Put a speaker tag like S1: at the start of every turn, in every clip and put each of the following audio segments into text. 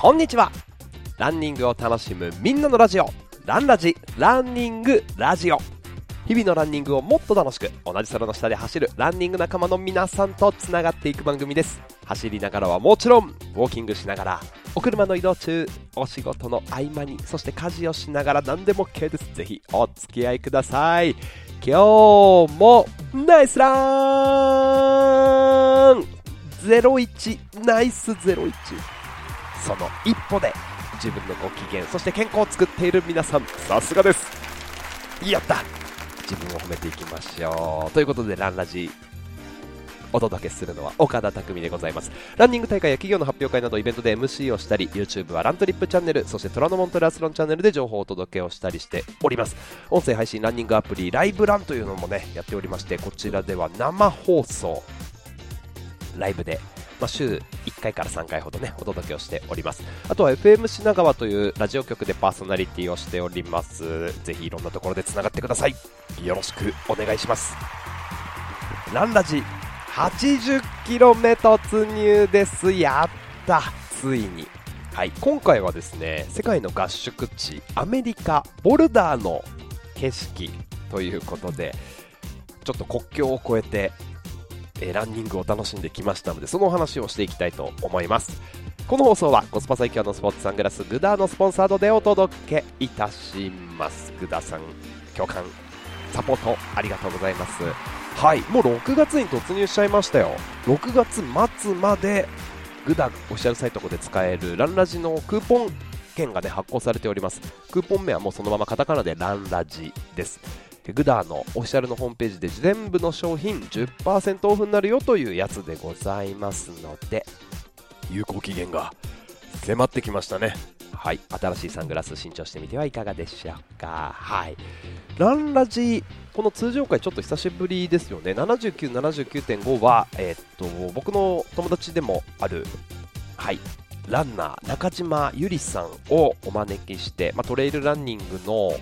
S1: こんにちは。ランニングを楽しむみんなのラジオ。ランラジランニングラジオ。日々のランニングをもっと楽しく同じ空の下で走るランニング仲間の皆さんとつながっていく番組です。走りながらはもちろんウォーキングしながらお車の移動中お仕事の合間にそして家事をしながら何でも OK です。ぜひお付き合いください。今日もナイスラン！01ナイス01その一歩で自分のご機嫌そして健康を作っている皆さんさすがです。やった。自分を褒めていきましょう。ということでランラジお届けするのは岡田匠でございます。ランニング大会や企業の発表会などイベントで MC をしたり YouTube はラントリップチャンネルそして虎ノ門トラスロンチャンネルで情報をお届けをしたりしております。音声配信ランニングアプリライブランというのもねやっておりましてこちらでは生放送。ライブでまあ、週1回から3回ほどねお届けをしております。あとは FM 品川というラジオ局でパーソナリティをしております。ぜひいろんなところでつながってください。よろしくお願いします。ランラジ 80km 突入です。やった。ついに。はい。今回はですね世界の合宿地アメリカボルダーの景色ということでちょっと国境を越えてえ、ランニングを楽しんできましたのでそのお話をしていきたいと思います。この放送はコスパ最強のスポーツサングラスグダーのスポンサードでお届けいたします。グダさん共感サポートありがとうございます。はいもう6月に突入しちゃいましたよ。6月末までグダオフィシャルサイトで使えるランラジのクーポン券がね発行されております。クーポン名はもうそのままカタカナでランラジです。グダーのオフィシャルのホームページで全部の商品10%オフになるよというやつでございますので。有効期限が迫ってきましたね。はい。新しいサングラス新調してみてはいかがでしょうか。はい。ランラジこの通常回ちょっと久しぶりですよね。79、79.5は、えー、っと僕の友達でもあるはい。ランナー中島ゆりさんをお招きして、まあ、トレイルランニングの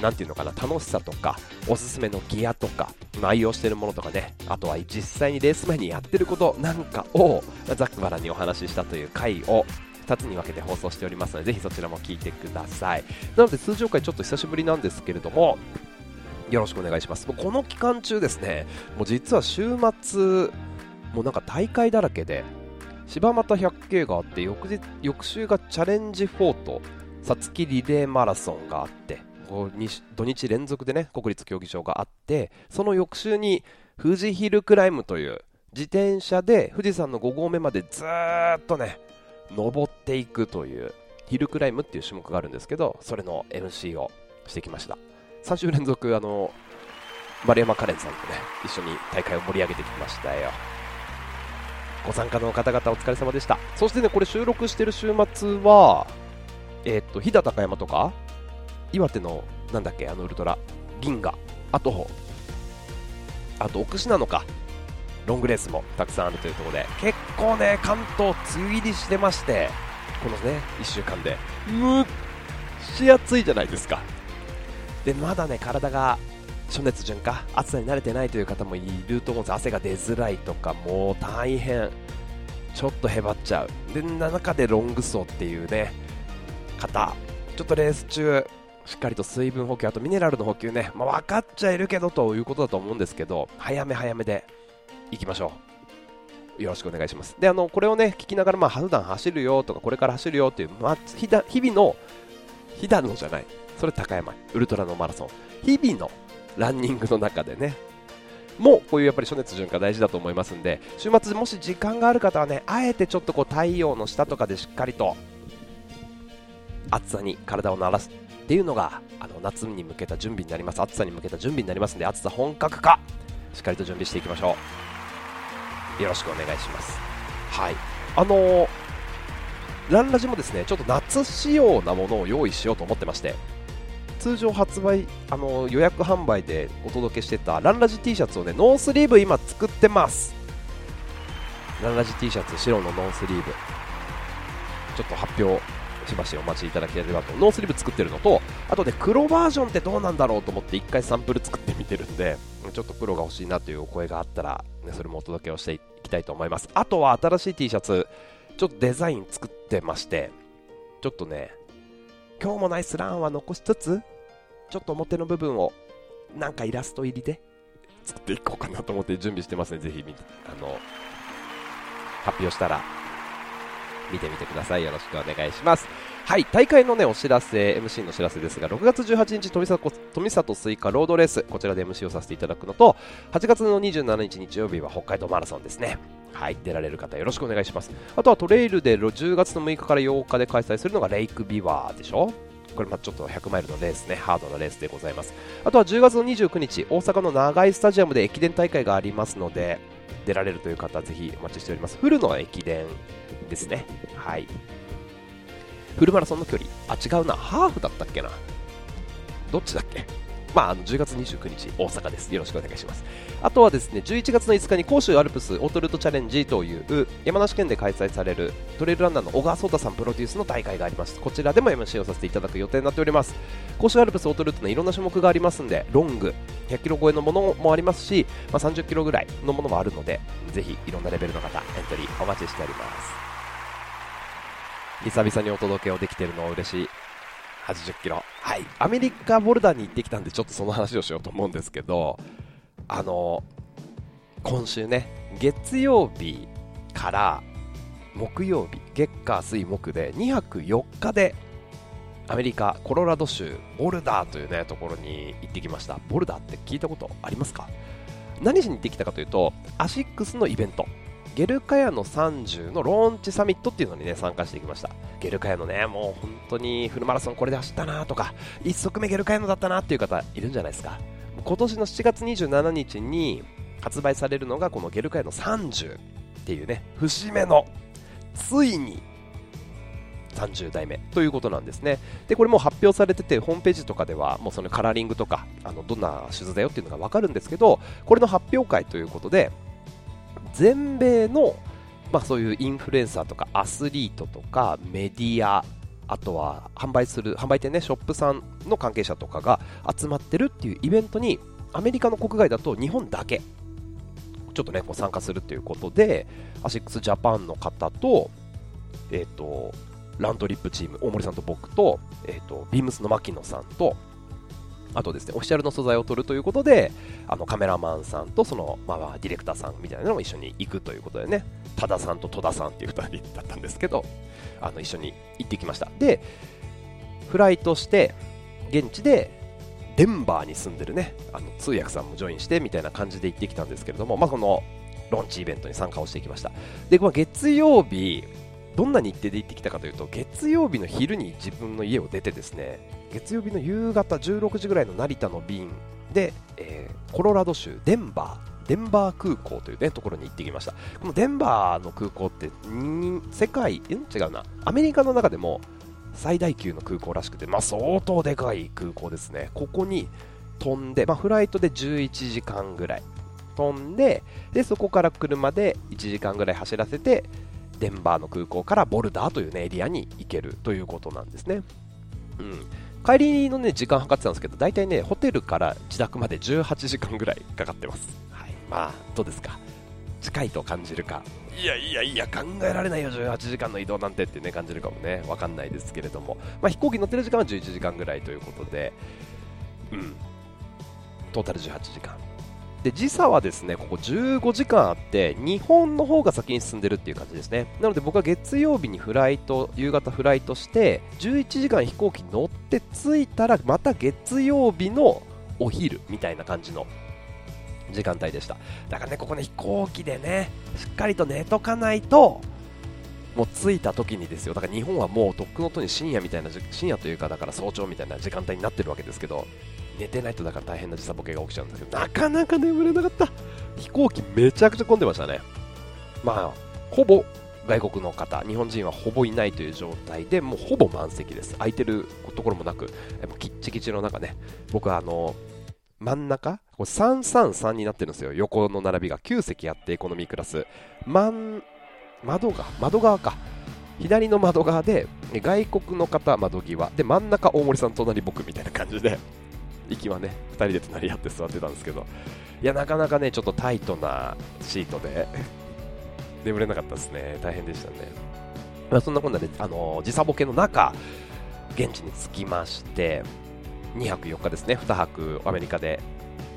S1: 何ていうのかな楽しさとかおすすめのギアとか愛用しているものとかねあとは実際にレース前にやってることなんかをざっくばらにお話ししたという回を2つに分けて放送しておりますのでぜひそちらも聞いてください。なので通常回ちょっと久しぶりなんですけれどもよろしくお願いします。もうこの期間中ですねもう実は週末もうなんか大会だらけで柴又百景があって翌日翌週がチャレンジフォートさつきリレーマラソンがあってこう土日連続でね国立競技場があってその翌週に富士ヒルクライムという自転車で富士山の5合目までずっとね登っていくというヒルクライムっていう種目があるんですけどそれの MC をしてきました3週連続あの丸山カレンさんとね一緒に大会を盛り上げてきましたよご参加の方々お疲れ様でしたそしてねこれ収録してる週末はえー、っと飛騨高山とか岩手のなんだっけあのウルトラ。銀河。あとあと奥信濃か。ロングレースもたくさんあるというところで。結構ね関東梅雨入りしてまして。このね1週間で。むっし暑いじゃないですか。でまだね体が暑熱順化暑さに慣れてないという方もいると思うんです。汗が出づらいとかもう大変。ちょっとへばっちゃう。で中でロング走っていうね方。ちょっとレース中しっかりと水分補給、あとミネラルの補給ね、まあ、分かっちゃいるけどということだと思うんですけど、早め早めでいきましょう。よろしくお願いします。で、あの、これをね、聞きながら、まあ、普段走るよとか、これから走るよっていう、まあ、日々の、日々のじゃない、それ高山、ウルトラのマラソン、日々のランニングの中でね、もうこういうやっぱり暑熱順化大事だと思いますんで、週末もし時間がある方はね、あえてちょっとこう太陽の下とかでしっかりと暑さに体を慣らすっていうのがあの夏に向けた準備になります。暑さに向けた準備になりますので暑さ本格化。しっかりと準備していきましょう。よろしくお願いします。はい。あのー、ランラジもですねちょっと夏仕様なものを用意しようと思ってまして通常発売、あのー、予約販売でお届けしてたランラジ T シャツをねノースリーブ今作ってます。ランラジ T シャツ白のノースリーブ。ちょっと発表しばしお待ちいただければと。ノースリーブ作ってるのとあとね黒バージョンってどうなんだろうと思って1回サンプル作ってみてるんでちょっと黒が欲しいなというお声があったら、ね、それもお届けをしていきたいと思います。あとは新しい T シャツちょっとデザイン作ってましてちょっとね今日もナイスランは残しつつちょっと表の部分をなんかイラスト入りで作っていこうかなと思って準備してますね。ぜひあの発表したら。見てみてください。よろしくお願いします。はい大会のねお知らせ MC のお知らせですが6月18日富里富里スイカロードレース。こちらで MC をさせていただくのと8月の27日日曜日は北海道マラソンですね。はい出られる方よろしくお願いします。あとはトレイルで10月の6日から8日で開催するのがレイクビワーでしょ？これまちょっと100マイルのレースねハードなレースでございます。あとは10月の29日大阪の長井スタジアムで駅伝大会がありますので出られるという方ぜひお待ちしております。フルの駅伝ですねはいフルマラソンの距離あ違うなハーフだったっけなどっちだっけ？まあ、あの10月29日、大阪です。よろしくお願いします。あとはですね、11月の5日に甲州アルプスオートルートチャレンジという山梨県で開催されるトレイルランナーの小川壮太さんプロデュースの大会があります。こちらでも MC をさせていただく予定になっております。甲州アルプスオートルートのいろんな種目がありますんで、ロング、100キロ超えのものもありますし、まあ、30キロぐらいのものもあるので、ぜひいろんなレベルの方、エントリーお待ちしております。久々にお届けをできているのは嬉しい。80キロ。はい。アメリカボルダーに行ってきたんで、ちょっとその話をしようと思うんですけど、あの、今週ね、月曜日から木曜日、月火水木で2泊4日でアメリカ・コロラド州ボルダーというねところに行ってきましたボルダーって聞いたことありますか？何しに行ってきたかというとアシックスのイベントゲルカヤの30のローンチサミットっていうのにね参加してきました。ゲルカヤのねもう本当にフルマラソンこれで走ったなとか1足目ゲルカヤのだったなっていう方いるんじゃないですか。今年の7月27日に発売されるのがこのゲルカヤの30っていうね節目のついに30代目ということなんですね。でこれも発表されててホームページとかではもうそのカラーリングとかあのどんなシューズだよっていうのが分かるんですけどこれの発表会ということで全米の、まあ、そういうインフルエンサーとかアスリートとかメディアあとは販売する販売店ねショップさんの関係者とかが集まってるっていうイベントにアメリカの国外だと日本だけちょっとねこう参加するということでアシックスジャパンの方と,、えーと、ランドリップチーム大森さんと僕と,、えーとビームスの牧野さんとあとですね、オフィシャルの素材を撮るということで、あのカメラマンさんとその、まあ、ディレクターさんみたいなのも一緒に行くということでね、多田さんと戸田さんっていう2人だったんですけど、あの一緒に行ってきました。で、フライトして、現地でデンバーに住んでるね、あの通訳さんもジョインしてみたいな感じで行ってきたんですけれども、まあ、このローンチイベントに参加をしてきました。で、まあ、月曜日、どんな日程で行ってきたかというと月曜日の昼に自分の家を出てですね月曜日の夕方16時ぐらいの成田の便で、えー、コロラド州デンバーデンバー空港という、ね、ところに行ってきました。このデンバーの空港って世界違うな。アメリカの中でも最大級の空港らしくて、まあ、相当でかい空港ですね。ここに飛んで、まあ、フライトで11時間ぐらい。飛んででそこから車で1時間ぐらい走らせてデンバーの空港からボルダーという、ね、エリアに行けるということなんですね。うん、帰りの、ね、時間計ってたんですけど大体ねホテルから自宅まで18時間ぐらいかかってます。はい、まあどうですか？近いと感じるか？いやいやいや考えられないよ18時間の移動なんてってね感じるかもね。わかんないですけれども、まあ、飛行機乗ってる時間は11時間ぐらいということでうん。トータル18時間で時差はですねここ15時間あって日本の方が先に進んでるっていう感じですね。なので僕は月曜日にフライト夕方フライトして11時間飛行機乗って着いたらまた月曜日のお昼みたいな感じの時間帯でした。だからねここね飛行機でねしっかりと寝とかないともう着いた時にですよ。だから日本はもうとっくのとに深夜みたいな深夜というかだから早朝みたいな時間帯になってるわけですけど寝てないとだから大変な時差ボケが起きちゃうんですけど、なかなか眠れなかった。飛行機めちゃくちゃ混んでましたね。まあ、ほぼ外国の方、日本人はほぼいないという状態で、もうほぼ満席です。空いてるところもなく、もうキッチキチの中ね、僕はあの、真ん中これ333になってるんですよ。横の並びが9席あって、エコノミークラス。真窓が、窓側か。左の窓側で、外国の方窓際。で、真ん中大森さん、隣僕みたいな感じで、息はね2人で隣り合って座ってたんですけど。いやなかなかねちょっとタイトなシートで。眠れなかったですね。大変でしたね。まあ、そんなこんなで、あの時差ボケの中現地に着きまして2泊4日ですね。2泊アメリカで。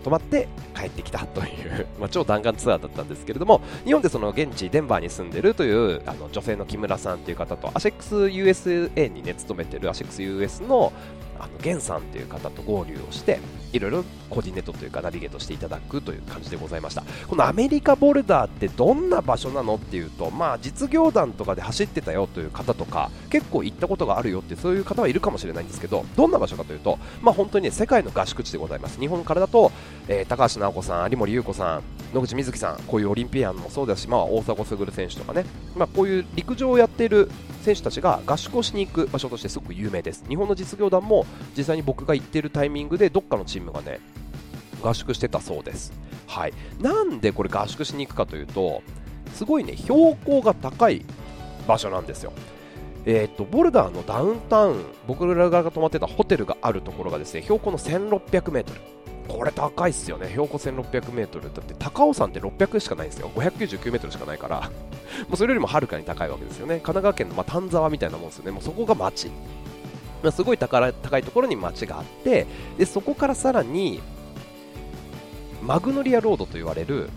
S1: 泊まって帰ってきたという ま、超弾丸ツアーだったんですけれども日本でその現地デンバーに住んでるというあの女性の木村さんという方とアシェックス USA にね勤めてるアシェックス US のあのゲンさんという方と合流をしていろいろ個人ネットというかナビゲートしていただくという感じでございました。このアメリカボルダーってどんな場所なのっていうとまあ実業団とかで走ってたよという方とか結構行ったことがあるよってそういう方はいるかもしれないんですけどどんな場所かというとまあ本当にね世界の合宿地でございます。日本からだと、えー、高橋尚子さん有森裕子さん野口みずきさんこういうオリンピアンもそうですし、まあ、大迫傑選手とかね、まあ、こういう陸上をやっている選手たちが合宿をしに行く場所としてすごく有名です日本の実業団も実際に僕が行っているタイミングでどっかのチームがね合宿してたそうです。はい、なんでこれ合宿しに行くかというと、すごいね、標高が高い場所なんですよ。えーと、ボルダーのダウンタウン、僕らが泊まってたホテルがあるところがですね標高の1600メートル。これ高いっすよね、標高 1600m。だって高尾山って600しかないんですよ、599m しかないから、もうそれよりもはるかに高いわけですよね。神奈川県の、ま、丹沢みたいなもんですよね、もうそこが町。まあ、すごい高いところに町があってでそこからさらにマグノリアロードと言われる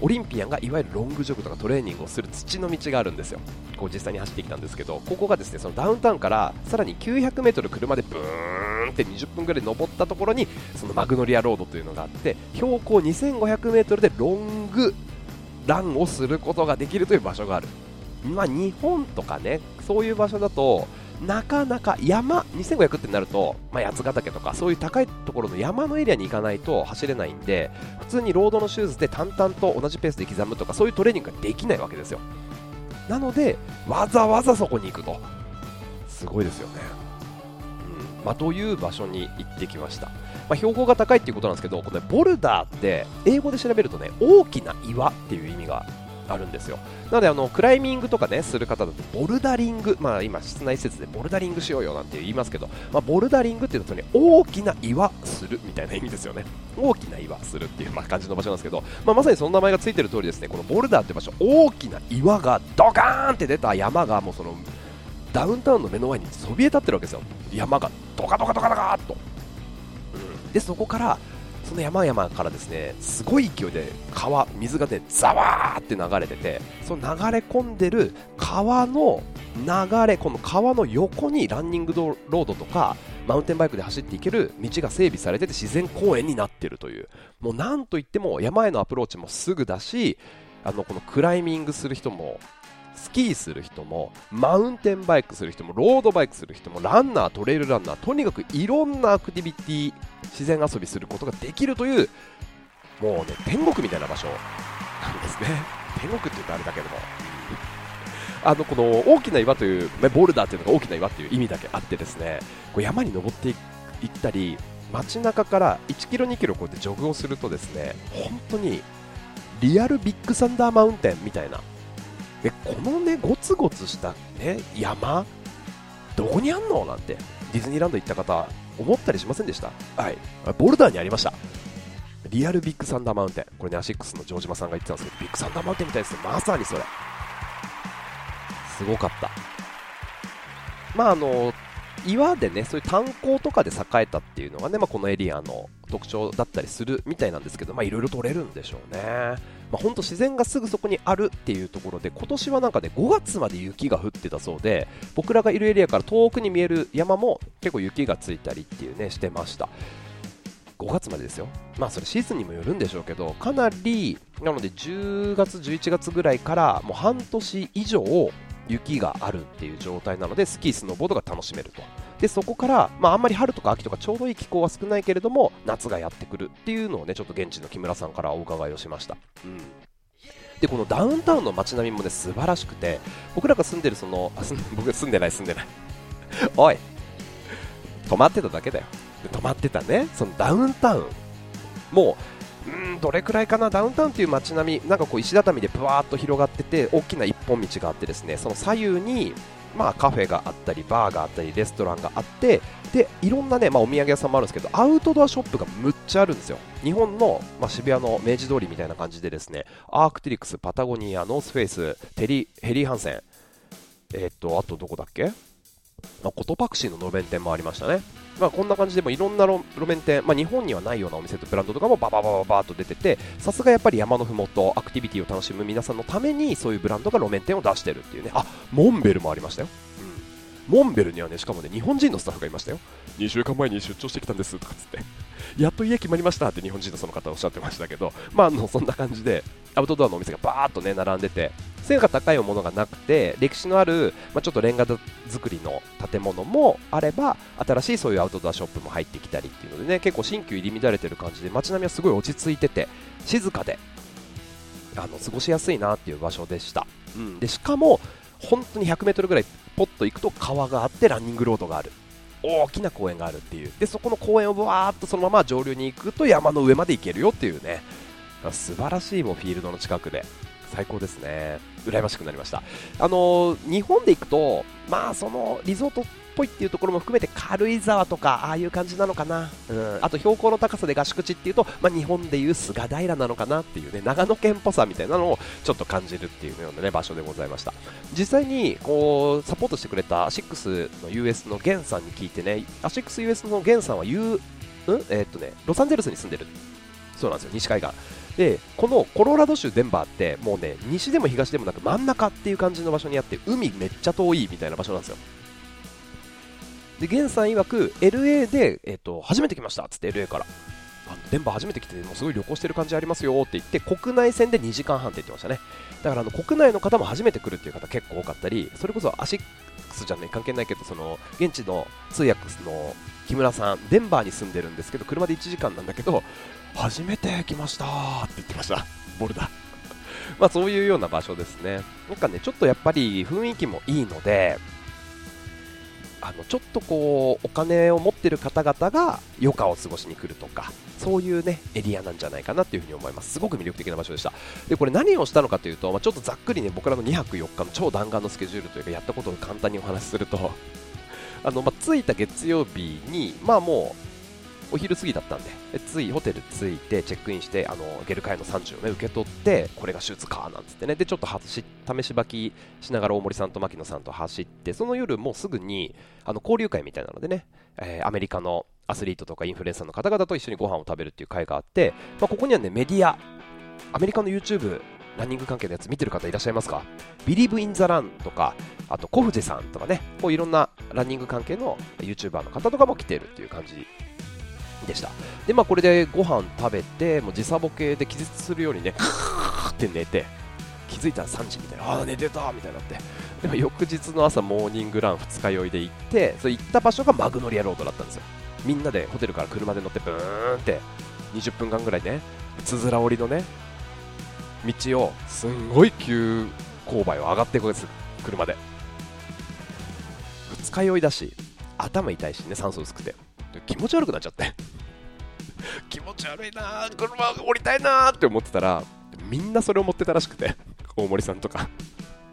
S1: オリンピアンがいわゆるロングジョグとかトレーニングをする土の道があるんですよ、こう実際に走ってきたんですけど、ここがですねそのダウンタウンからさらに 900m 車でブーンって20分ぐらい登ったところにそのマグノリアロードというのがあって標高 2500m でロングランをすることができるという場所がある、まあ、日本とかねそういう場所だとなかなか山2500ってなると、まあ、八ヶ岳とかそういう高いところの山のエリアに行かないと走れないんで普通にロードのシューズで淡々と同じペースで刻むとかそういうトレーニングができないわけですよ。なのでわざわざそこに行くと。すごいですよね、うん。まあ、という場所に行ってきました、まあ、標高が高いっていうことなんですけどこれボルダーって英語で調べるとね大きな岩っていう意味があるんですよ。なのであのクライミングとかねする方だとボルダリング、まあ、今室内施設でボルダリングしようよなんて言いますけど、まあ、ボルダリングっていうとね大きな岩するみたいな意味ですよね。大きな岩するっていう、まあ、感じの場所なんですけど、まあ、まさにその名前がついてる通りですねこのボルダーって場所大きな岩がドカーンって出た山がもうそのダウンタウンの目の前にそびえ立ってるわけですよ。山がドカドカドカドカーっと、うん、でそこからその山々からですねすごい勢いで川、水がねザワーって流れててその流れ込んでる川の流れ、この川の横にランニングロードとかマウンテンバイクで走っていける道が整備されてて自然公園になってるという。もうなんといっても山へのアプローチもすぐだしあのこのクライミングする人もスキーする人もマウンテンバイクする人もロードバイクする人もランナートレイルランナーとにかくいろんなアクティビティ自然遊びすることができるというもうね天国みたいな場所なんですね。天国って言うとあれだけども。あのこの大きな岩という、ボルダーというのが大きな岩という意味だけあってですねこう山に登っていったり街中から1キロ2キロこうやってジョグをするとですね本当にリアルビッグサンダーマウンテンみたいなでこのねゴツゴツしたね山どこにあんの？なんてディズニーランド行った方思ったりしませんでした？はい。ボルダーにありました。リアルビッグサンダーマウンテン。これねアシックスの城島さんが言ってたんですけどビッグサンダーマウンテンみたいですまさにそれ。すごかった。まああの岩でねそういう炭鉱とかで栄えたっていうのがね、まあ、このエリアの特徴だったりするみたいなんですけどいろいろ取れるんでしょうね、まあ、本当自然がすぐそこにあるっていうところで今年はなんかね5月まで雪が降ってたそうで僕らがいるエリアから遠くに見える山も結構雪がついたりっていうねしてました。5月までですよ、まあそれシーズンにもよるんでしょうけど、かなり、なので10月、11月ぐらいからもう半年以上雪があるっていう状態なのでスキー、スノーボードが楽しめると。でそこから、まあ、あんまり春とか秋とかちょうどいい気候は少ないけれども夏がやってくるっていうのをねちょっと現地の木村さんからお伺いをしました。うん。でこのダウンタウンの街並みもね素晴らしくて僕らが住んでるそのあ 僕住んでない住んでない。おい。泊まってただけだよ。泊まってたね。そのダウンタウンもうんどれくらいかな？ダウンタウンという街並みなんかこう石畳でぶわーっと広がってて大きな一本道があってですねその左右にまあ、カフェがあったりバーがあったりレストランがあってでいろんなね、まあ、お土産屋さんもあるんですけどアウトドアショップがむっちゃあるんですよ。日本の、まあ、渋谷の明治通りみたいな感じでですねアークテリクスパタゴニアノースフェイステリヘリーハンセン。えっ、と、あとどこだっけ？まあ、コトパクシーの路面店もありましたね。まあ、こんな感じでもいろんな路面店、まあ、日本にはないようなお店とブランドとかもバババババーと出てて、さすがやっぱり山のふもと、アクティビティを楽しむ皆さんのために、そういうブランドが路面店を出してるっていうね、あモンベルもありましたよ。うん、モンベルにはね、しかもね、日本人のスタッフがいましたよ。2週間前に出張してきたんですとかつって、やっと家決まりましたって日本人のその方おっしゃってましたけど、まあ、あのそんな感じで、アウトドアのお店がバーっとね、並んでて、背が高いものがなくて歴史のある、まあ、ちょっとレンガ造りの建物もあれば新しいそういうアウトドアショップも入ってきたりっていうのでね結構新旧入り乱れてる感じで街並みはすごい落ち着いてて静かであの過ごしやすいなっていう場所でした、うん、でしかも本当に 100m ぐらいポッと行くと川があってランニングロードがある。大きな公園があるっていう。でそこの公園をぶわーっとそのまま上流に行くと山の上まで行けるよっていうね。素晴らしいもうフィールドの近くで。最高ですね。羨ましくなりました。あのー、日本で行くとまあそのリゾートっぽいっていうところも含めて軽井沢とかああいう感じなのかな、うん、あと標高の高さで合宿地っていうと、まあ、日本でいう菅平なのかなっていうね長野県っぽさみたいなのをちょっと感じるっていうようなね場所でございました。実際にこうサポートしてくれたアシックスの US のゲンさんに聞いてねアシックス US のゲンさんは U うん？えー、っとねロサンゼルスに住んでる。そうなんですよ。西海岸でこのコロラド州デンバーってもうね西でも東でもなく真ん中っていう感じの場所にあって海めっちゃ遠いみたいな場所なんですよ。でゲンさん曰く LA で、えーと、初めて来ましたっつって LA から。あのデンバー初めて来てもうすごい旅行してる感じありますよって言って国内線で2時間半って言ってましたね。だからあの国内の方も初めて来るっていう方結構多かったりそれこそアシックスじゃね関係ないけどその現地の通訳の木村さんデンバーに住んでるんですけど車で1時間なんだけど初めて来ました。って言ってました、ボルダー。まあそういうような場所ですね。なんかね、ちょっとやっぱり雰囲気もいいので、あのちょっとこうお金を持ってる方々が余暇を過ごしに来るとかそういうねエリアなんじゃないかなっていうふうに思います。すごく魅力的な場所でした。でこれ何をしたのかというと、まあ、ちょっとざっくりね僕らの2泊4日の超弾丸のスケジュールというかやったことを簡単にお話しすると。あの、まあ、着いた月曜日にまあもうお昼過ぎだったんで、ついホテル着いて、チェックインして、あのゲルカイの産地を、ね、受け取って、これが手術かなんつってね、でちょっと試し試し履きしながら大森さんと牧野さんと走って、その夜、もうすぐにあの交流会みたいなのでね、えー、アメリカのアスリートとかインフルエンサーの方々と一緒にご飯を食べるっていう会があって、まあ、ここにはねメディア、アメリカの YouTube、ランニング関係のやつ見てる方いらっしゃいますか？ビリブ・イン・ザ・ランとか、あと小藤さんとかね、こういろんなランニング関係の YouTuber の方とかも来てるっていう感じでした。でまあこれでご飯食べてもう時差ボケで気絶するようにねカーって寝て気づいたら3時みたいなああ寝てたみたいになって。でも翌日の朝モーニングラン二日酔いで行ってそれ行った場所がマグノリアロードだったんですよ。みんなでホテルから車で乗ってブーンって20分間ぐらいねつづら折りのね道をすんごい急勾配を上がっていくんです車で。二日酔いだし頭痛いしね酸素薄くて。気持ち悪くなっちゃって。気持ち悪いな車降りたいなって思ってたらみんなそれを持ってたらしくて大森さんとか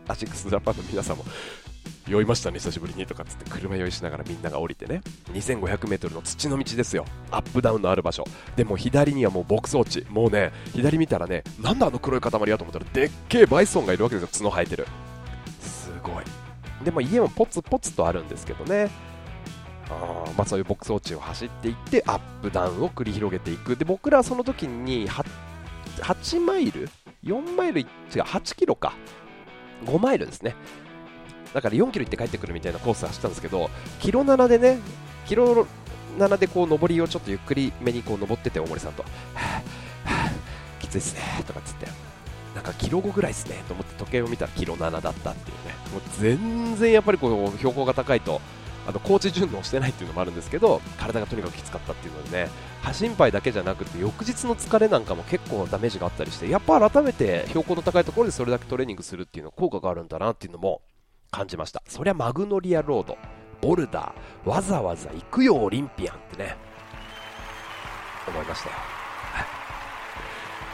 S1: アシックスジャパンの皆さんも酔いましたね久しぶりにとかっつって車酔いしながらみんなが降りてね。2500m の土の道ですよ。アップダウンのある場所。でも左にはもう牧草地。もうね左見たらねなんだあの黒い塊はと思ったらでっけえバイソンがいるわけですよ。角生えてる。すごい。でも家もポツポツとあるんですけどね。あまあ、そういう牧草地を走っていってアップダウンを繰り広げていく。で僕らはその時に 8, 8マイル？4マイル？違う8キロか。5マイルですね。だから4キロ行って帰ってくるみたいなコース走ったんですけどキロ7でねキロ7でこう上りをちょっとゆっくりめにこう登ってて大森さんと、はあはあ、きついですねとかっつって。なんかキロ5ぐらいですねと思って時計を見たらキロ7だったっていうね。もう全然やっぱりこう標高が高いとあの高地順応してないっていうのもあるんですけど体がとにかくきつかったっていうのでね心配だけじゃなくて翌日の疲れなんかも結構ダメージがあったりしてやっぱ改めて標高の高いところでそれだけトレーニングするっていうのは効果があるんだなっていうのも感じました。そりゃマグノリアロードボルダーわざわざ行くよオリンピアンってね思いました。よ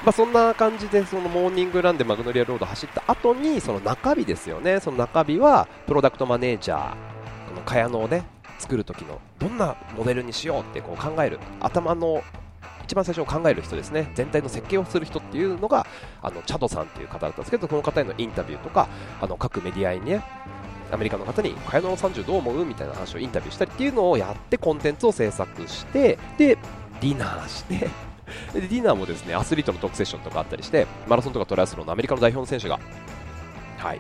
S1: まあ、そんな感じでそのモーニングランでマグノリアロード走った後にその中日ですよね。その中日はプロダクトマネージャーこの茅野をね作る時のどんなモデルにしようってこう考える頭の一番最初考える人ですね全体の設計をする人っていうのがあのチャドさんっていう方だったんですけどこの方へのインタビューとかあの各メディアにねアメリカの方に「カヤノの30どう思う?」みたいな話をインタビューしたりっていうのをやってコンテンツを制作してでディナーしてでディナーもですねアスリートのトークセッションとかあったりしてマラソンとかトライアスロンのアメリカの代表の選手がはい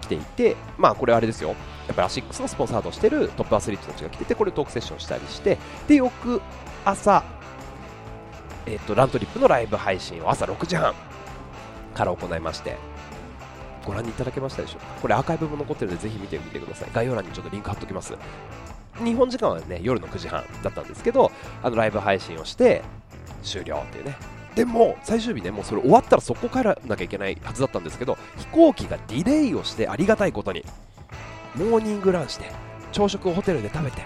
S1: 来ていてまあこれあれですよやっぱりアシックスのスポンサードしてるトップアスリートたちが来ててこれトークセッションしたりしてで翌朝えっとラントリップのライブ配信を朝6時半から行いましてご覧いただけましたでしょうか？これアーカイブも残ってるのでぜひ見てみてください。概要欄にちょっとリンク貼っておきます。日本時間はね夜の9時半だったんですけどあのライブ配信をして終了っていうね。でも最終日ねもうそれ終わったらそこ帰らなきゃいけないはずだったんですけど飛行機がディレイをしてありがたいことにモーニングランして朝食をホテルで食べて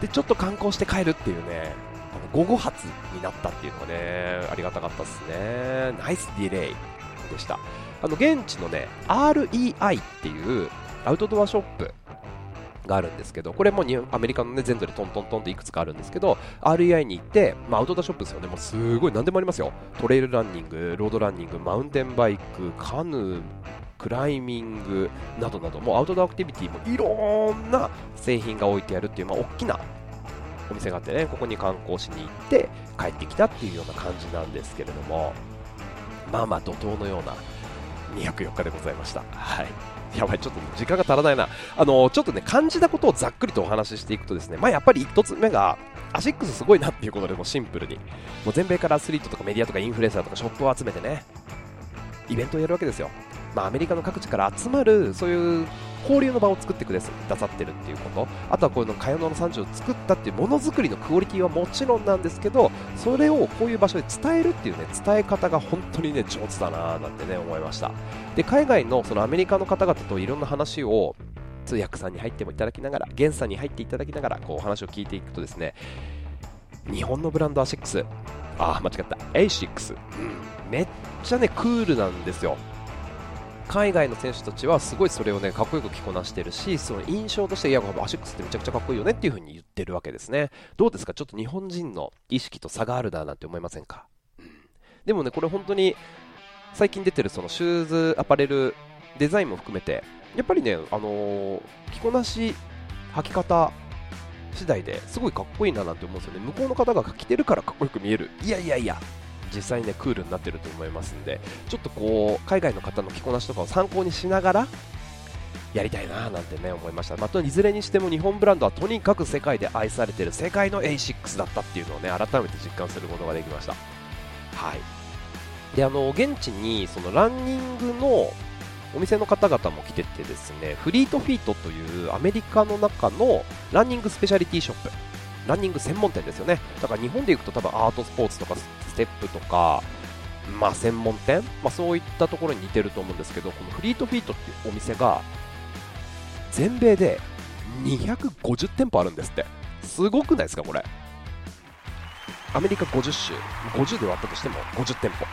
S1: でちょっと観光して帰るっていうねあの午後発になったっていうのがねありがたかったですね。ナイスディレイでした。あの現地のね REI っていうアウトドアショップがあるんですけど、これもアメリカの、ね、全土でトントントンっていくつかあるんですけど、REI に行って、まあ、アウトドアショップですよね、もうすごい何でもありますよ、トレイルランニング、ロードランニング、マウンテンバイク、カヌー、クライミングなどなど、もうアウトドアアクティビティもいろんな製品が置いてあるっていう、まあ、大きなお店があってね、ここに観光しに行って帰ってきたっていうような感じなんですけれども、まあまあ怒涛のような204日でございました。はいやばい、ちょっと時間が足らないな。あのちょっとね、感じたことをざっくりとお話ししていくとですね、まあやっぱり1つ目が、アシックスすごいなっていうことで、もシンプルに、もう全米からアスリートとかメディアとかインフルエンサーとかショップを集めてね、イベントをやるわけですよ。まあ、アメリカの各地から集まるそういう交流の場を作ってくださってるっていうこと。あとはこういうの茅野の産地を作ったっていうものづくりのクオリティはもちろんなんですけどそれをこういう場所で伝えるっていうね伝え方が本当にね上手だなーなんてね思いました。で海外のそのアメリカの方々といろんな話を通訳さんに入ってもいただきながら源さんに入っていただきながらこう話を聞いていくとですね日本のブランドアシックス。あ間違った。A6、うん、めっちゃねクールなんですよ。海外の選手たちはすごいそれをねかっこよく着こなしてるしその印象としていやアシックスってめちゃくちゃかっこいいよねっていう風に言ってるわけですね。どうですか？ちょっと日本人の意識と差があるななんて思いませんか、うん、でもねこれ本当に最近出てるそのシューズアパレルデザインも含めてやっぱりねあのー、着こなし履き方次第ですごいかっこいいななんて思うんですよね。向こうの方が着てるからかっこよく見える。いやいやいや実際にねクールになってると思いますんでちょっとこう海外の方の着こなしとかを参考にしながらやりたいななんてね思いました、まあ、いずれにしても日本ブランドはとにかく世界で愛されている世界の A6 だったっていうのをね改めて実感することができました。はい。であの現地にそのランニングのお店の方々も来ててですねフリートフィートというアメリカの中のランニングスペシャリティショップランニング専門店ですよね。だから日本で行くと多分アートスポーツとかステップとかまあ専門店、まあ、そういったところに似てると思うんですけどこのフリートフィートっていうお店が全米で250店舗あるんですって。すごくないですかこれ？アメリカ50州。50で割ったとしても50店舗。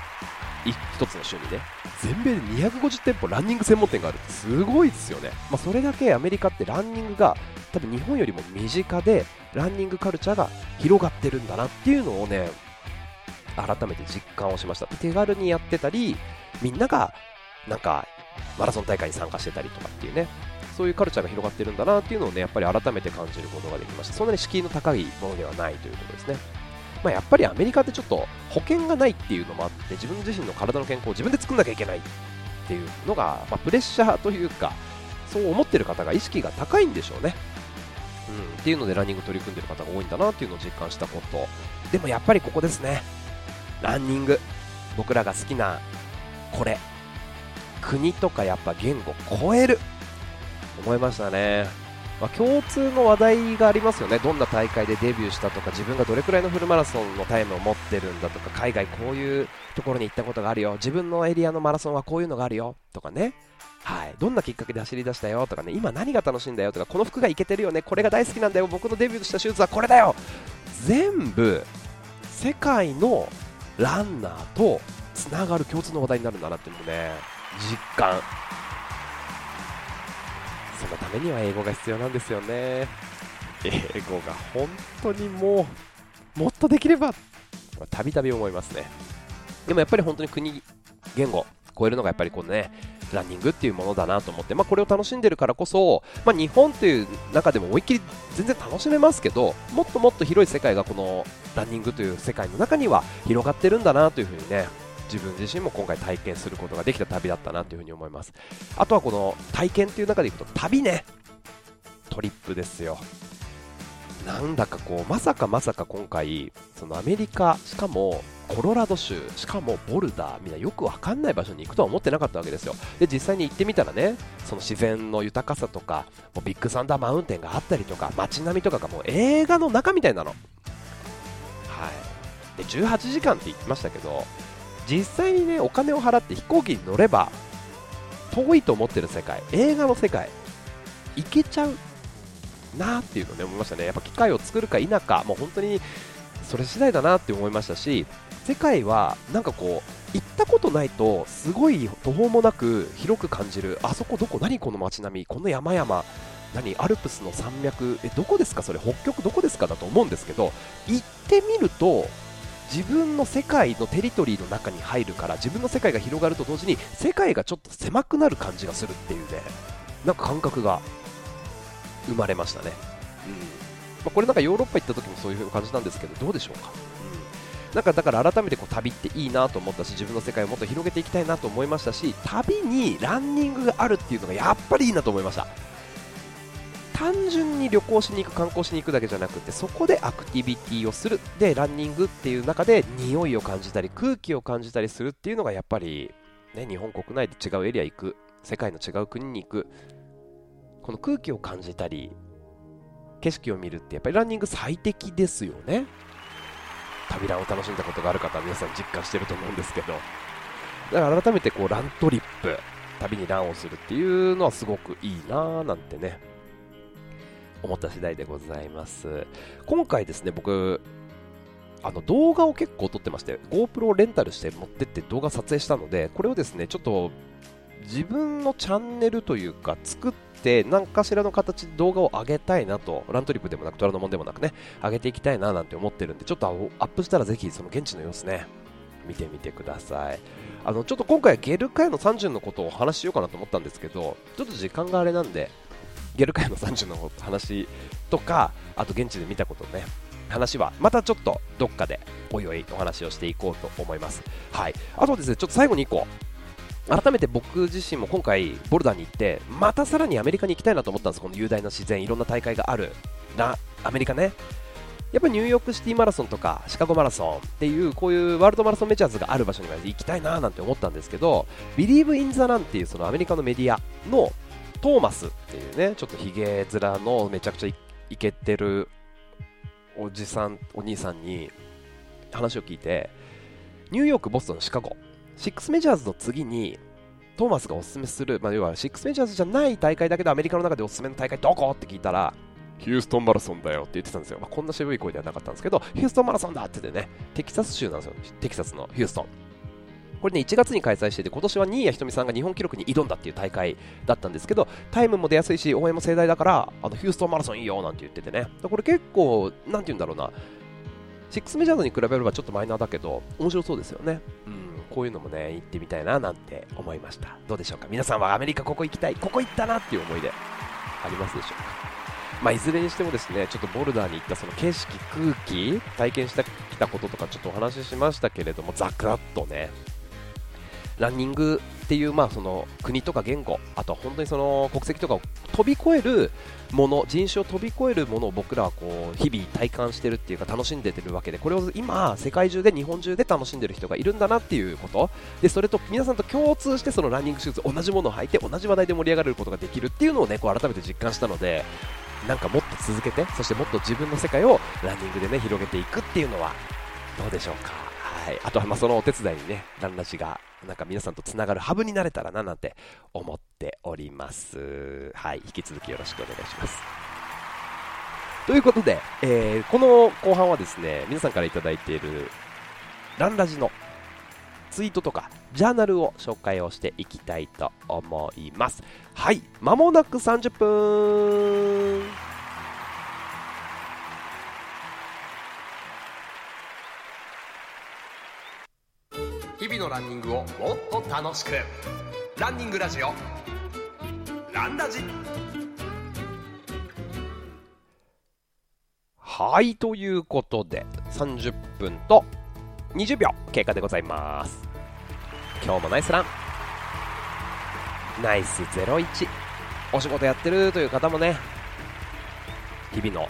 S1: 1つの州にね。全米で250店舗ランニング専門店があるってすごいですよね、まあ、それだけアメリカってランニングが多分日本よりも身近でランニングカルチャーが広がってるんだなっていうのをね改めて実感をしました。手軽にやってたりみんながなんかマラソン大会に参加してたりとかっていうねそういうカルチャーが広がってるんだなっていうのをねやっぱり改めて感じることができました。そんなに敷居の高いものではないということですね。まあ、やっぱりアメリカってちょっと保険がないっていうのもあって自分自身の体の健康を自分で作んなきゃいけないっていうのが、まあ、プレッシャーというかそう思ってる方が意識が高いんでしょうね。うん、っていうのでランニング取り組んでる方が多いんだなっていうのを実感したこと。でもやっぱりここですね。ランニング。僕らが好きなこれ。国とかやっぱ言語超える。思いましたね、まあ、共通の話題がありますよね。どんな大会でデビューしたとか自分がどれくらいのフルマラソンのタイムを持ってるんだとか海外こういうところに行ったことがあるよ。自分のエリアのマラソンはこういうのがあるよ。とかね。はい、どんなきっかけで走り出したよ。とかね。今何が楽しいんだよ。とかこの服がいけてるよね。これが大好きなんだよ。僕のデビューしたシューズはこれだよ。全部世界のランナーとつながる共通の話題になるんだなっていうのもね実感。そのためには英語が必要なんですよね。英語が本当にもうもっとできればたびたび思いますね。でもやっぱり本当に国言語超えるのがやっぱりこうねランニングっていうものだなと思って、まあ、これを楽しんでるからこそ、まあ、日本という中でも思いっきり全然楽しめますけどもっともっと広い世界がこのランニングという世界の中には広がってるんだなというふうにね自分自身も今回体験することができた旅だったなというふに思います。あとはこの体験という中でいくと旅ね。トリップですよ。なんだかこうまさかまさか今回そのアメリカしかもコロラド州しかもボルダーみんなよくわかんない場所に行くとは思ってなかったわけですよ。で実際に行ってみたらねその自然の豊かさとかもうビッグサンダーマウンテンがあったりとか街並みとかがもう映画の中みたいなの。はい。で18時間って言ってましたけど実際にねお金を払って飛行機に乗れば遠いと思ってる世界映画の世界行けちゃうなっていうのね思いましたね。やっぱ機会を作るか否かもう本当にそれ次第だなって思いましたし世界はなんかこう行ったことないとすごい途方もなく広く感じるあそこどこ何この街並みこの山々何アルプスの山脈えどこですか？それ北極どこですか？だと思うんですけど行ってみると自分の世界のテリトリーの中に入るから自分の世界が広がると同時に世界がちょっと狭くなる感じがするっていうねなんか感覚が生まれましたね、うん。まあ、これなんかヨーロッパ行った時もそういう感じなんですけどどうでしょうか、うん、なんかだから改めてこう旅っていいなと思ったし自分の世界をもっと広げていきたいなと思いましたし旅にランニングがあるっていうのがやっぱりいいなと思いました。単純に旅行しに行く観光しに行くだけじゃなくてそこでアクティビティをする。でランニングっていう中で匂いを感じたり空気を感じたりするっていうのがやっぱり、ね、日本国内で違うエリア行く世界の違う国に行くこの空気を感じたり景色を見るってやっぱりランニング最適ですよね。旅ランを楽しんだことがある方は皆さん実感してると思うんですけど。だから改めてこうラントリップ旅にランをするっていうのはすごくいいなぁなんてね。思った次第でございます。今回ですね、僕、あの動画を結構撮ってまして、GoPro をレンタルして持ってって動画撮影したので、これをですね、ちょっと自分のチャンネルというか、作って、何かしらの形で動画を上げたいなと、ラントリップでもなく、虎ノ門でもなくね、上げていきたいななんて思ってるんで、ちょっとアップしたらぜひその現地の様子ね、見てみてください。あのちょっと今回、ゲルカイの30のことをお話ししようかなと思ったんですけど、ちょっと時間があれなんで、ゲル界の30の話とか、あと現地で見たことね、話はまたちょっとどっかでおいおいお話をしていこうと思います。はい。あとですね、ちょっと最後に1個。改めて僕自身も今回ボルダーに行ってまたさらにアメリカに行きたいなと思ったんですこの雄大な自然いろんな大会があるなアメリカね。やっぱニューヨークシティマラソンとかシカゴマラソンっていうこういうワールドマラソンメジャーズがある場所に行きたいななんて思ったんですけど Believe in the Run っていうそのアメリカのメディアのトーマスっていうね、ちょっとひげ面のめちゃくちゃイケてるおじさん、お兄さんに話を聞いて、ニューヨーク、ボストン、シカゴ、シックスメジャーズの次に、トーマスがおすすめする、まあ、要はシックスメジャーズじゃない大会だけど、アメリカの中でおすすめの大会どこ？って聞いたら、ヒューストンマラソンだよって言ってたんですよ。まあ、こんな渋い声ではなかったんですけど、ヒューストンマラソンだって言ってね、テキサス州なんですよ。テキサスのヒューストン。これね1月に開催してて今年は新谷仁美さんが日本記録に挑んだっていう大会だったんですけどタイムも出やすいし応援も盛大だからあのヒューストンマラソンいいよなんて言っててねこれ結構なんて言うんだろうなシックスメジャーズに比べればちょっとマイナーだけど面白そうですよねうんこういうのもね行ってみたいななんて思いました。どうでしょうか？皆さんはアメリカここ行きたい？ここ行ったなっていう思い出ありますでしょうか？まあ、いずれにしてもですねちょっとボルダーに行ったその景色、空気体験してきたこととかちょっとお話ししましたけれどもざくっとね。ランニングっていう、まあ、その国とか言語、あとは本当にその国籍とかを飛び越えるもの、人種を飛び越えるものを僕らはこう日々体感してるっていうか楽しんでてるわけで、これを今、世界中で日本中で楽しんでる人がいるんだなっていうこと、でそれと皆さんと共通してそのランニングシューズ、同じものを履いて同じ話題で盛り上がることができるっていうのをね、こう改めて実感したので、なんかもっと続けて、そしてもっと自分の世界をランニングでね広げていくっていうのはどうでしょうか？はい、あとはまそのお手伝いにね、ランラジがなんか皆さんとつながるハブになれたらななんて思っております。はい、引き続きよろしくお願いします。ということで、えー、この後半はですね、皆さんから頂いているランラジのツイートとかジャーナルを紹介をしていきたいと思います。はい、まもなく30分のランニングをもっと楽しく。ランニングラジオ。ランラジ。はいということで30分と20秒経過でございます。今日もナイスラン。ナイス01お仕事やってるという方もね日々の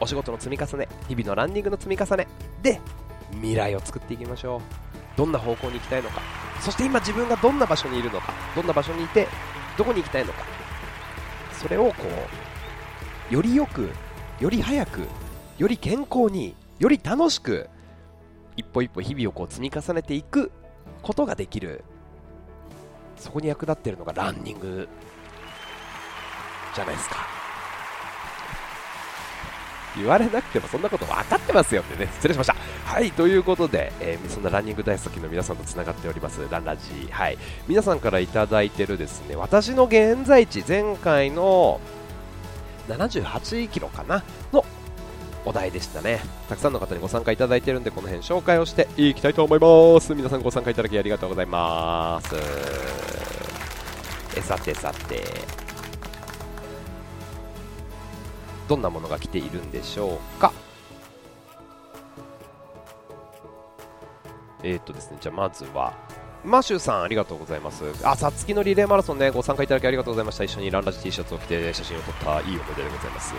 S1: お仕事の積み重ね日々のランニングの積み重ねで未来を作っていきましょう。どんな方向に行きたいのか。そして今自分がどんな場所にいるのか。どんな場所にいてどこに行きたいのか。それをこうよりよくより早くより健康により楽しく一歩一歩日々をこう積み重ねていくことができる。そこに役立っているのがランニングじゃないですか。言われなくてもそんなこと分かってますよってね。失礼しました。はいということで、えー、そんなランニング大好きの皆さんとつながっております。ランラジはい。皆さんからいただいてるですね私の現在地前回の78キロかなのお題でしたね。たくさんの方にご参加いただいてるんでこの辺紹介をしていきたいと思います。皆さんご参加いただきありがとうございます。えさてさて。どんなものが来ているんでしょうか？えっ、とですねじゃあまずはマシューさんありがとうございます。あさつきのリレーマラソンねご参加いただきありがとうございました。一緒にランラジ T シャツを着て写真を撮ったいい思い出でございます。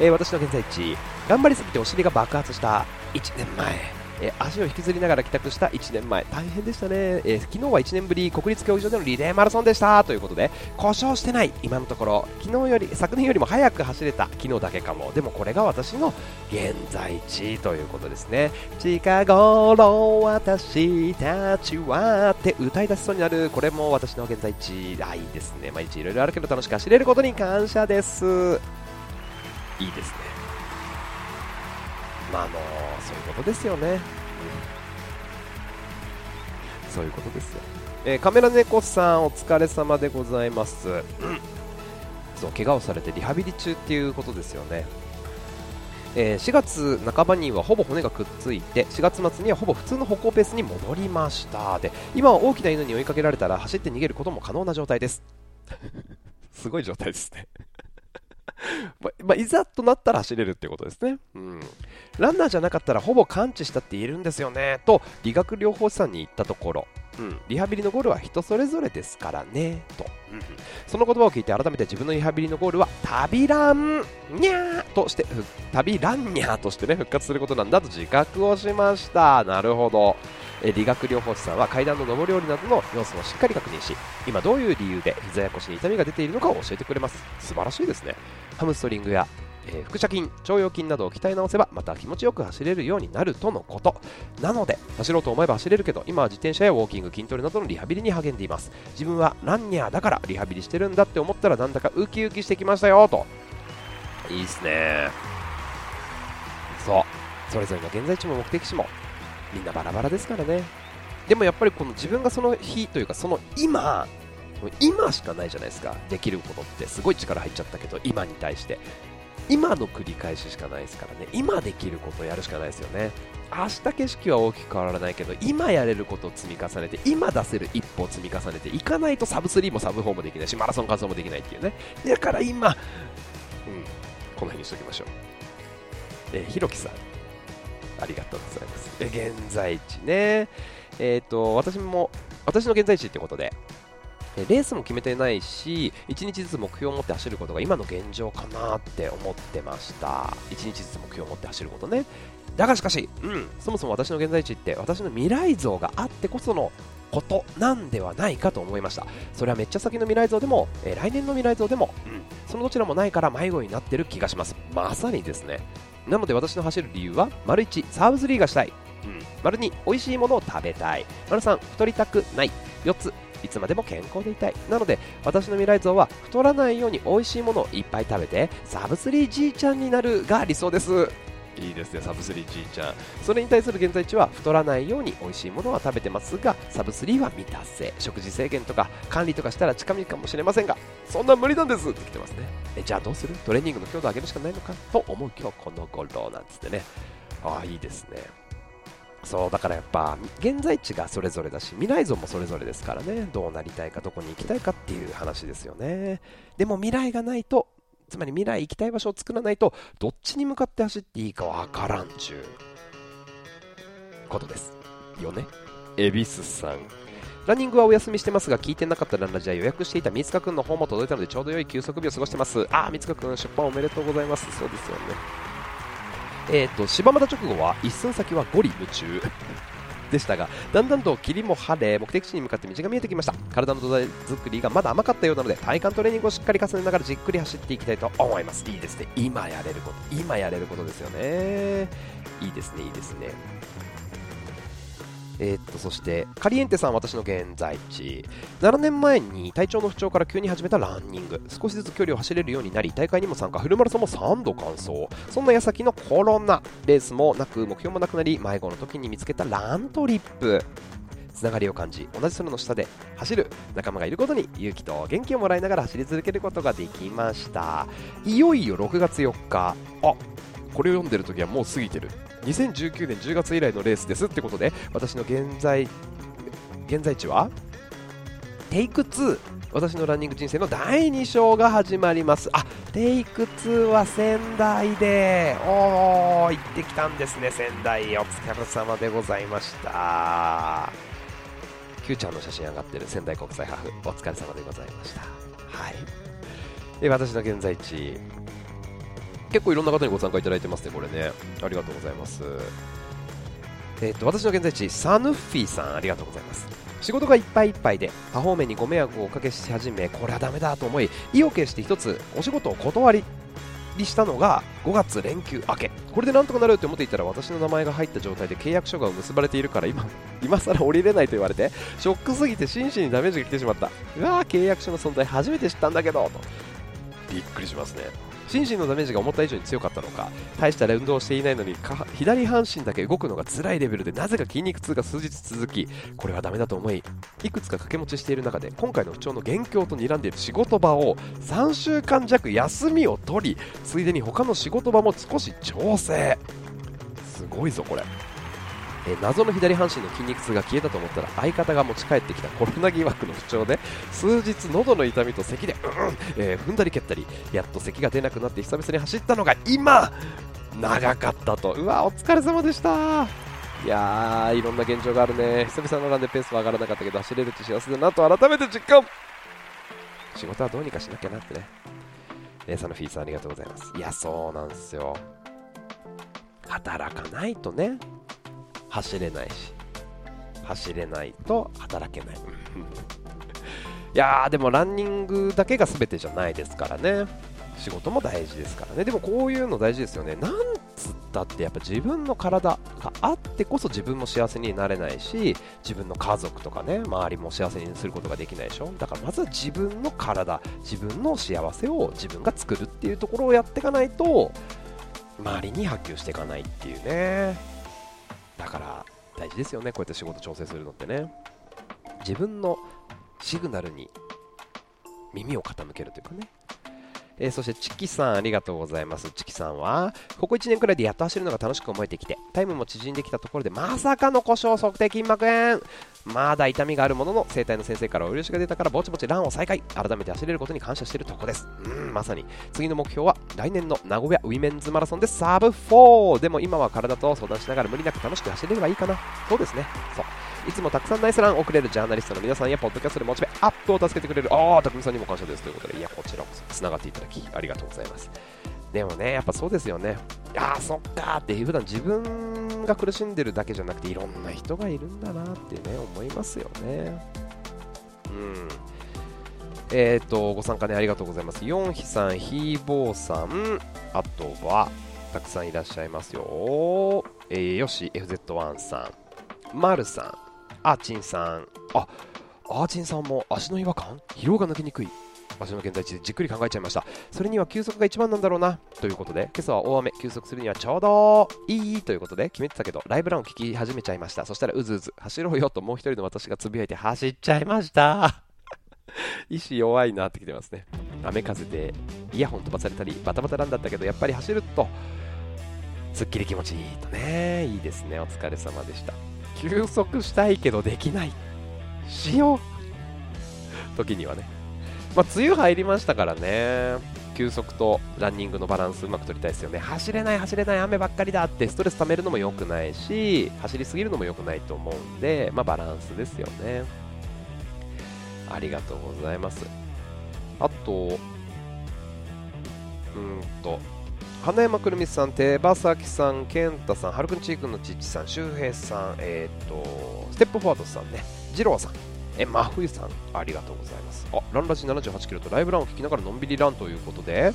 S1: えー、私の現在地頑張りすぎてお尻が爆発した1年前。えー、足を引きずりながら帰宅した1年前。大変でしたね、えー、昨日は1年ぶり国立競技場でのリレーマラソンでした。ということで故障してない今のところ。昨日より昨年よりも早く走れた昨日だけかも。でもこれが私の現在地ということですね近頃私たちはって歌い出しそうになる。これも私の現在地あいいですね。毎日いろいろあるけど楽しく走れることに感謝です。いいですね。まああのそういうことですよね、うん、そういうことですよ、えー、カメラ猫さんお疲れ様でございます、うん、そう怪我をされてリハビリ中っていうことですよね。えー、4月半ばにはほぼ骨がくっついて4月末にはほぼ普通の歩行ペースに戻りました。で今は大きな犬に追いかけられたら走って逃げることも可能な状態です。すごい状態ですね。ままあ、いざとなったら走れるってことですね、うん。ランナーじゃなかったらほぼ完治したって言えるんですよね。と理学療法士さんに言ったところ、うん、リハビリのゴールは人それぞれですからね。と、うん、その言葉を聞いて改めて自分のリハビリのゴールは旅ランニャーとして旅ランニャーとしてね復活することなんだと自覚をしました。なるほど。理学療法士さんは階段の上り下りなどの要素をしっかり確認し今どういう理由で膝や腰に痛みが出ているのかを教えてくれます。素晴らしいですね。ハムストリングやえー、腹斜筋、腸腰筋などを鍛え直せばまた気持ちよく走れるようになるとのこと。なので走ろうと思えば走れるけど今は自転車やウォーキング筋トレなどのリハビリに励んでいます。自分はランニャーだからリハビリしてるんだって思ったらなんだかウキウキしてきましたよと。いいっすね。そう。それぞれの現在地も目的地もみんなバラバラですからね。でもやっぱりこの自分がその日というかその今今しかないじゃないですか。できることってすごい力入っちゃったけど今に対して。今の繰り返ししかないですからね。今できることをやるしかないですよね。明日景色は大きく変わらないけど今やれることを積み重ねて今出せる一歩を積み重ねていかないとサブ3もサブ4もできないしマラソン完走もできないっていうね。だから今、うん、この辺にしときましょう。えひろきさん。ありがとうございます。現在地ね。えっ、ー、と、私も、私の現在地ってことで、レースも決めてないし、1日ずつ目標を持って走ることが今の現状かなって思ってました。1日ずつ目標を持って走ることね。だがしかし、うん、そもそも私の現在地って私の未来像があってこそのことなんではないかと思いましたそれはめっちゃ先の未来像でも、えー、来年の未来像でも、うん、そのどちらもないから迷子になってる気がしますまさにですねなので私の走る理由は、丸1、サーブスリーがしたい。うん、丸2、美味しいものを食べたい。丸3、太りたくない。4つ、いつまでも健康でいたい。なので、私の未来像は、太らないように美味しいものをいっぱい食べて、サブスリーじいちゃんになるが理想です。いいですね、サブスリーじいちゃん。それに対する現在地は、太らないように美味しいものは食べてますが、サブスリーは満たせ。食事制限とか管理とかしたら近道かもしれませんが、そんな無理なんですって来てますね。えじゃあどうする？トレーニングの強度を上げるしかないのかと思う今日この頃なんつってね。ああ、いいですね。そうだからやっぱ現在地がそれぞれだし未来像もそれぞれですからねどうなりたいかどこに行きたいかっていう話ですよねでも未来がないとつまり未来行きたい場所を作らないとどっちに向かって走っていいかわからんちゅうことです。よね？恵比寿さん。ランニングはお休みしてますが聞いてなかったランラジは予約していた三塚くんの方も届いたのでちょうど良い休息日を過ごしてます。ああ三塚くん出版おめでとうございます。そうですよね。えーと、柴又直後は一寸先はゴリ夢中でしたがだんだんと霧も晴れ目的地に向かって道が見えてきました。体の土台作りがまだ甘かったようなので体幹トレーニングをしっかり重ねながらじっくり走っていきたいと思います。いいですね。今やれること今やれることですよね。いいですねいいですね。えー、っとそしてカリエンテさん私の現在地。7年前に体調の不調から急に始めたランニング。少しずつ距離を走れるようになり大会にも参加。フルマラソンも3度完走。そんな矢先のコロナレースもなく目標もなくなり迷子の時に見つけたラントリップ。つながりを感じ同じ空の下で走る仲間がいることに勇気と元気をもらいながら走り続けることができました。いよいよ6月4日。あこれを読んでる時はもう過ぎてる。2019年10月以来のレースですってことで私の現在現在地はテイク2私のランニング人生の第2章が始まります。あテイク2は仙台でおー行ってきたんですね。仙台お疲れ様でございました。Q ちゃんの写真上がってる。仙台国際ハーフお疲れ様でございました。はい。私の現在地。結構いろんな方にご参加いただいてますね、これね。ありがとうございます。えっ、と、私の現在地、サヌッフィーさん、ありがとうございます。仕事がいっぱいいっぱいで、多方面にご迷惑をおかけし始め、これはダメだと思い、意を決して一つ、お仕事を断りりしたのが5月連休明けこれでなんとかなるって思っていたら私の名前が入った状態で契約書が結ばれているから今今更降りれないと言われてショックすぎて心身にダメージが来てしまったうわー契約書の存在初めて知ったんだけどとびっくりしますね心身のダメージが思った以上に強かったのか大した運動をしていないのに左半身だけ動くのが辛いレベルでなぜか筋肉痛が数日続きこれはダメだと思いいくつか掛け持ちしている中で今回の不調の元凶と睨んでいる仕事場を3週間弱休みを取りついでに他の仕事場も少し調整。すごいぞこれ。え謎の左半身の筋肉痛が消えたと思ったら相方が持ち帰ってきたコロナ疑惑の不調で数日喉の痛みと咳で、うんえー、踏んだり蹴ったりやっと咳が出なくなって久々に走ったのが今長かったと。うわお疲れ様でした。いやーいろんな現状があるね。久々のランでペースは上がらなかったけど走れるって幸せだなと改めて実感。仕事はどうにかしなきゃなってね。姉さんのフィースありがとうございます。いやそうなんですよ。働かないとね。走れないし走れないと働けない。いやーでもランニングだけが全てじゃないですからね。仕事も大事ですからね。でもこういうの大事ですよね。なんつったってやっぱ自分の体があってこそ自分も幸せになれないし自分の家族とかね周りも幸せにすることができないでしょ。だからまずは自分の体自分の幸せを自分が作るっていうところをやっていかないと周りに波及していかないっていうね。だから大事ですよねこうやって仕事調整するのってね。自分のシグナルに耳を傾けるというかね。えー、そしてチキさんありがとうございます。チキさんはここ1年くらいでやっと走るのが楽しく思えてきてタイムも縮んできたところでまさかの故障測定筋膜炎まだ痛みがあるものの整体の先生からお許しが出たからぼちぼちランを再開。改めて走れることに感謝しているとこです。うんまさに。次の目標は来年の名古屋ウィメンズマラソンでサブ4でも今は体と相談しながら無理なく楽しく走れればいいかな。そうですね。そう。いつもたくさんナイスランをくれるジャーナリストの皆さんやポッドキャストでモチベアップを助けてくれる。ああ匠さんにも感謝です。ということでいやこちらこそつながっていただきありがとうございます。でもねやっぱそうですよね。ああそっかって普段自分が苦しんでるだけじゃなくていろんな人がいるんだなってね思いますよね。うん。えっ、ー、とご参加ねありがとうございます。ヨンヒさんヒーボーさんあとはたくさんいらっしゃいますよ、えー、よし FZ1 さんマルさん。アーチンさん。あアーチンさんも足の違和感？疲労が抜けにくい。場所の現在地でじっくり考えちゃいました。それには休息が一番なんだろうな。ということで今朝は大雨休息するにはちょうどいいということで決めてたけどライブランを聞き始めちゃいました。そしたらうずうず走ろうよともう一人の私がつぶやいて走っちゃいました。意志弱いなってきてますね。雨風でイヤホン飛ばされたりバタバタなんだったけどやっぱり走るとすっきり気持ちいいとね。いいですね。お疲れ様でした。休息したいけどできない。しよう。時にはね。まあ梅雨入りましたからね。休息とランニングのバランスうまく取りたいですよね。走れない走れない雨ばっかりだってストレス溜めるのも良くないし走りすぎるのも良くないと思うんでまあバランスですよね。ありがとうございます。あとうんと花山くるみさん、手羽先さん、健太さん、はるくんちーくんのちっちさん、周平さん、えっ、ー、と、ステップフォワードさんね、二郎さん、え、真冬さん、ありがとうございます。あ、ランラジ78キロとライブランを聞きながらのんびりランということで、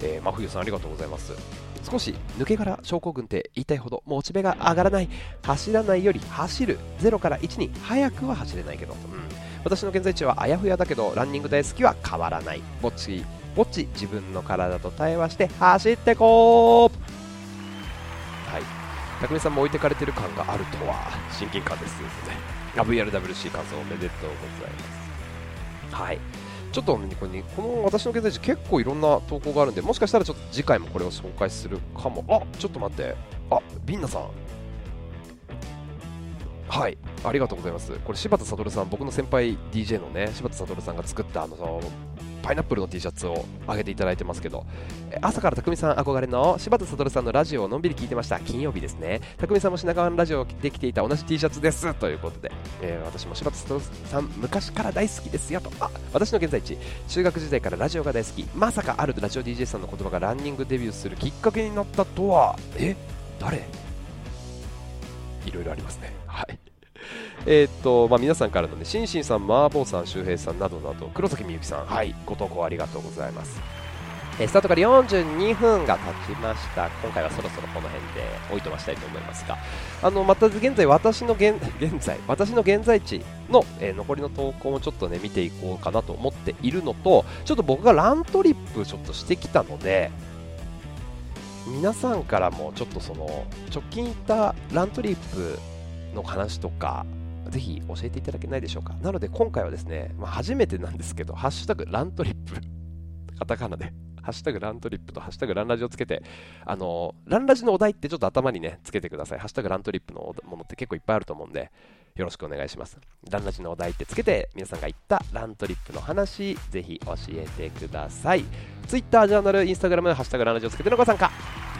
S1: えー、真冬さん、ありがとうございます。少し抜け殻症候群って言いたいほどモチベが上がらない走らないより走る0から1に早くは走れないけど、うん、私の現在地はあやふやだけどランニング大好きは変わらないぼっちぼち自分の体と対話して走ってこうはい。匠さんも置いてかれてる感があるとは親近感ですね。VRWC 感想おめでとうございます。はい。ちょっとこれ、この私の現在地結構いろんな投稿があるんでもしかしたらちょっと次回もこれを紹介するかも。あちょっと待って。あビンナさん。はい。ありがとうございます。これ柴田悟さん僕の先輩 DJ のね柴田悟さんが作ったあのパイナップルの T シャツをあげていただいてますけど朝から匠さん憧れの柴田悟さんのラジオをのんびり聞いてました。金曜日ですね。匠さんも品川のラジオできていた同じ T シャツです。ということで、えー、私も柴田悟さん昔から大好きですよと。あ私の現在地。中学時代からラジオが大好き。まさかあるラジオ DJ さんの言葉がランニングデビューするきっかけになったとは。え？誰？いろいろありますね。はい。えー、っと、まあ、皆さんからのね、シンシンさん、マーボーさん、周平さんなどなど、黒崎みゆきさん、はい、ご投稿ありがとうございます。えー、スタートから42分が経ちました。今回はそろそろこの辺でおいとましたいと思いますが、あの、また現在、私の現、現在、私の現在地の、えー、残りの投稿もちょっとね、見ていこうかなと思っているのと、ちょっと僕がラントリップちょっとしてきたので、皆さんからもちょっとその、直近行ったラントリップの話とか、ぜひ教えていただけないでしょうか。なので今回はですね、まあ、初めてなんですけど、ハッシュタグラントリップ、カタカナで、ハッシュタグラントリップとハッシュタグランラジをつけて、あのランラジのお題ってちょっと頭にね、つけてください。ハッシュタグラントリップのものって結構いっぱいあると思うんで、よろしくお願いします。ランラジのお題ってつけて、皆さんが言ったラントリップの話、ぜひ教えてください。Twitter、ジャーナル、Instagram、ハッシュタグランラジをつけてのご参加、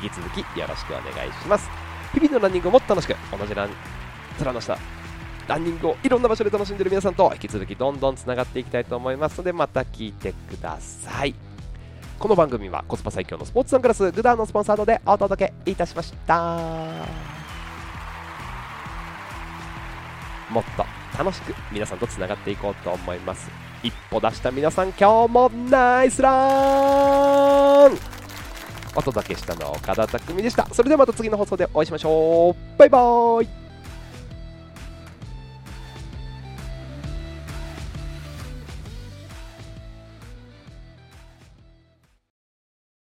S1: 引き続きよろしくお願いします。日々のランニングをもっと楽しく、同じラン、面の下、ランニングをいろんな場所で楽しんでる皆さんと引き続きどんどんつながっていきたいと思いますのでまた聞いてください。この番組はコスパ最強のスポーツサングラスグダーのスポンサードでお届けいたしました。もっと楽しく皆さんとつながっていこうと思います。一歩出した皆さん今日もナイスラン！お届けしたのは岡田匠でした。それではまた次の放送でお会いしましょう。バイバーイ。